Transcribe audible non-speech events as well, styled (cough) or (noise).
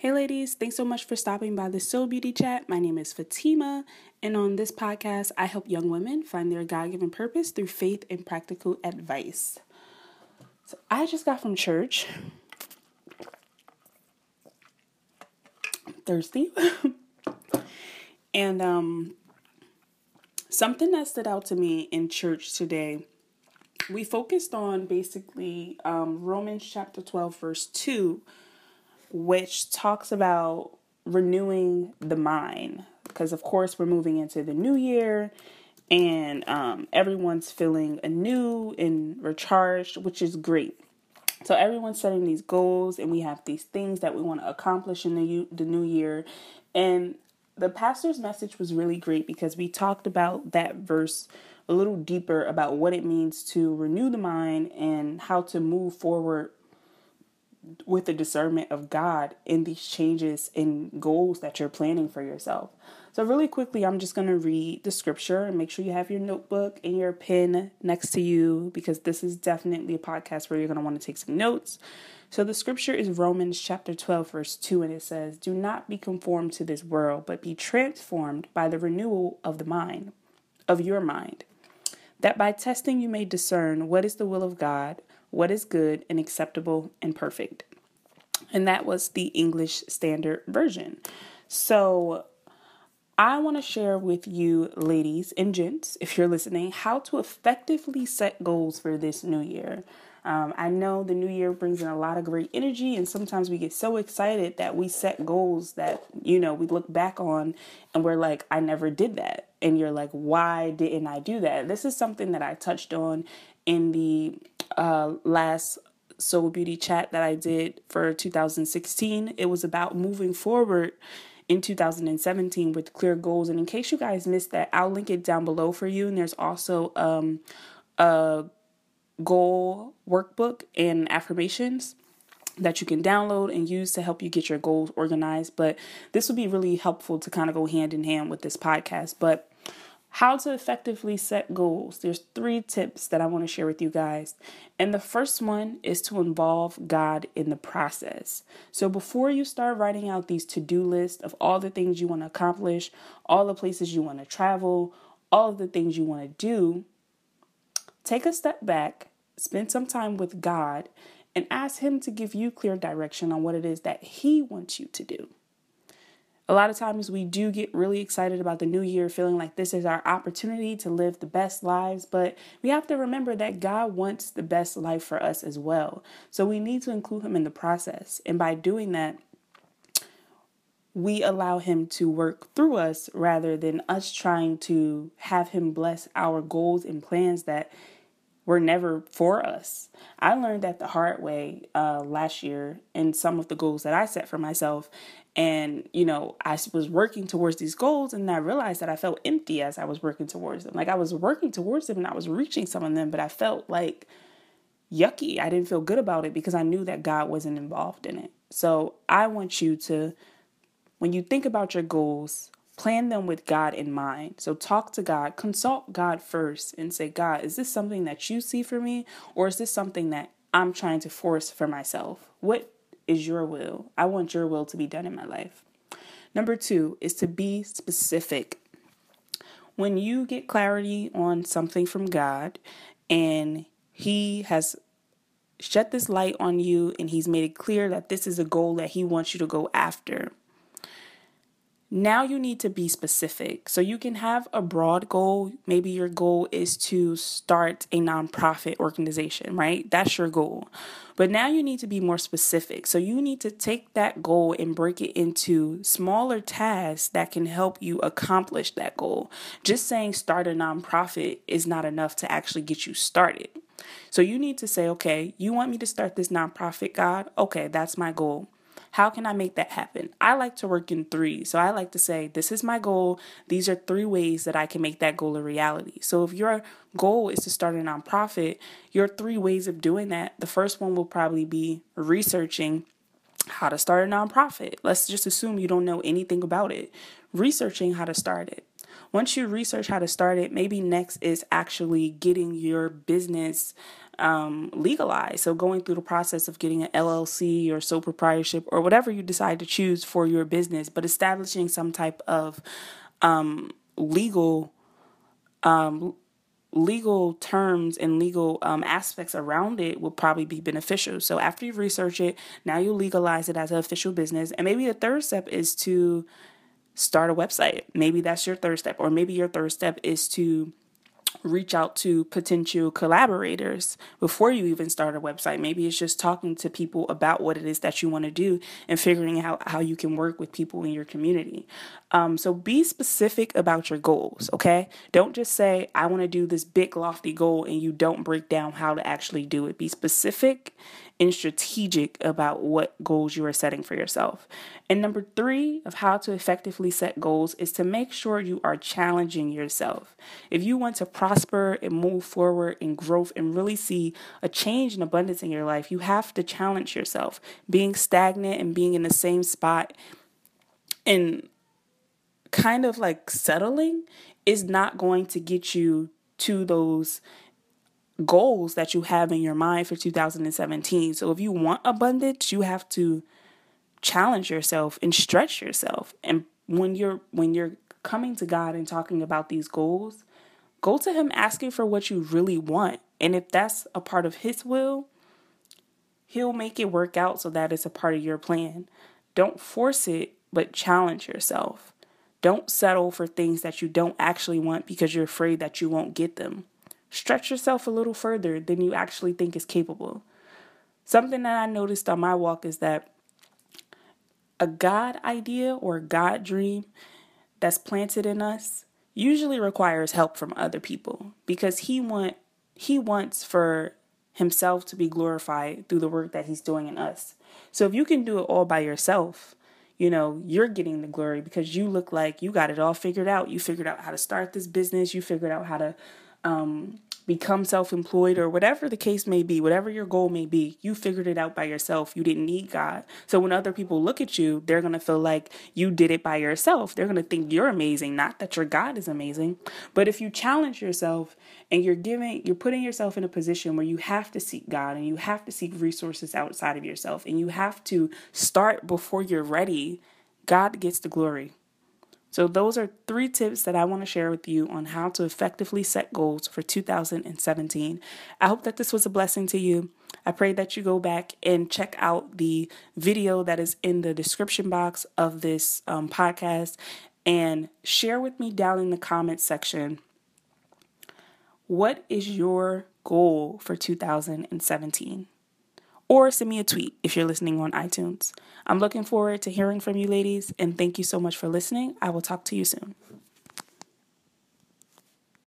Hey, ladies, thanks so much for stopping by the Soul Beauty Chat. My name is Fatima, and on this podcast, I help young women find their God given purpose through faith and practical advice. So, I just got from church. Thirsty. (laughs) and um, something that stood out to me in church today we focused on basically um, Romans chapter 12, verse 2 which talks about renewing the mind. Because, of course, we're moving into the new year and um, everyone's feeling anew and recharged, which is great. So everyone's setting these goals, and we have these things that we want to accomplish in the the new year. And the pastor's message was really great because we talked about that verse a little deeper about what it means to renew the mind and how to move forward with the discernment of God in these changes and goals that you're planning for yourself. So, really quickly, I'm just going to read the scripture and make sure you have your notebook and your pen next to you because this is definitely a podcast where you're going to want to take some notes. So, the scripture is Romans chapter 12, verse 2, and it says, Do not be conformed to this world, but be transformed by the renewal of the mind, of your mind, that by testing you may discern what is the will of God what is good and acceptable and perfect. And that was the English Standard Version. So I want to share with you, ladies and gents, if you're listening, how to effectively set goals for this new year. Um, I know the new year brings in a lot of great energy, and sometimes we get so excited that we set goals that, you know, we look back on and we're like, I never did that. And you're like, why didn't I do that? This is something that I touched on in the uh, last Soul Beauty chat that I did for 2016. It was about moving forward in 2017 with clear goals. And in case you guys missed that, I'll link it down below for you. And there's also um, a goal workbook and affirmations that you can download and use to help you get your goals organized. But this will be really helpful to kind of go hand in hand with this podcast. But how to effectively set goals. There's three tips that I want to share with you guys. And the first one is to involve God in the process. So before you start writing out these to-do lists of all the things you want to accomplish, all the places you want to travel, all of the things you want to do, take a step back, spend some time with God, and ask him to give you clear direction on what it is that he wants you to do. A lot of times we do get really excited about the new year, feeling like this is our opportunity to live the best lives, but we have to remember that God wants the best life for us as well. So we need to include Him in the process. And by doing that, we allow Him to work through us rather than us trying to have Him bless our goals and plans that were never for us. I learned that the hard way uh, last year in some of the goals that I set for myself. And, you know, I was working towards these goals and I realized that I felt empty as I was working towards them. Like I was working towards them and I was reaching some of them, but I felt like yucky. I didn't feel good about it because I knew that God wasn't involved in it. So I want you to, when you think about your goals, Plan them with God in mind. So talk to God, consult God first, and say, God, is this something that you see for me, or is this something that I'm trying to force for myself? What is your will? I want your will to be done in my life. Number two is to be specific. When you get clarity on something from God and He has shed this light on you and He's made it clear that this is a goal that He wants you to go after, now you need to be specific. So you can have a broad goal. Maybe your goal is to start a nonprofit organization, right? That's your goal. But now you need to be more specific. So you need to take that goal and break it into smaller tasks that can help you accomplish that goal. Just saying start a nonprofit is not enough to actually get you started. So you need to say, okay, you want me to start this nonprofit, God? Okay, that's my goal. How can I make that happen? I like to work in three. So I like to say, this is my goal. These are three ways that I can make that goal a reality. So if your goal is to start a nonprofit, your three ways of doing that, the first one will probably be researching how to start a nonprofit. Let's just assume you don't know anything about it. Researching how to start it. Once you research how to start it, maybe next is actually getting your business um, legalized. So, going through the process of getting an LLC or sole proprietorship or whatever you decide to choose for your business, but establishing some type of um, legal um, legal terms and legal um, aspects around it will probably be beneficial. So after you research it, now you legalize it as an official business. And maybe the third step is to start a website. Maybe that's your third step, or maybe your third step is to reach out to potential collaborators before you even start a website. Maybe it's just talking to people about what it is that you want to do and figuring out how you can work with people in your community. Um, so be specific about your goals, okay? Don't just say, I want to do this big, lofty goal, and you don't break down how to actually do it. Be specific and strategic about what goals you are setting for yourself. And number three of how to effectively set goals is to make sure you are challenging yourself. If you want to prosper and move forward in growth and really see a change and abundance in your life, you have to challenge yourself. Being stagnant and being in the same spot and kind of like settling is not going to get you to those goals that you have in your mind for 2017. So if you want abundance, you have to challenge yourself and stretch yourself. And when you're when you're coming to God and talking about these goals, go to him asking for what you really want. And if that's a part of his will, he'll make it work out so that it's a part of your plan. Don't force it, but challenge yourself. Don't settle for things that you don't actually want because you're afraid that you won't get them. Stretch yourself a little further than you actually think is capable. Something that I noticed on my walk is that a God idea or a God dream that's planted in us usually requires help from other people because he want he wants for himself to be glorified through the work that he's doing in us. So if you can do it all by yourself, you know, you're getting the glory because you look like you got it all figured out. You figured out how to start this business, you figured out how to um, become self employed or whatever the case may be, whatever your goal may be, you figured it out by yourself. You didn't need God. So when other people look at you, they're going to feel like you did it by yourself. They're going to think you're amazing, not that your God is amazing. But if you challenge yourself and you're giving, you're putting yourself in a position where you have to seek God and you have to seek resources outside of yourself and you have to start before you're ready, God gets the glory. So, those are three tips that I want to share with you on how to effectively set goals for 2017. I hope that this was a blessing to you. I pray that you go back and check out the video that is in the description box of this um, podcast and share with me down in the comments section what is your goal for 2017? Or send me a tweet if you're listening on iTunes. I'm looking forward to hearing from you, ladies, and thank you so much for listening. I will talk to you soon.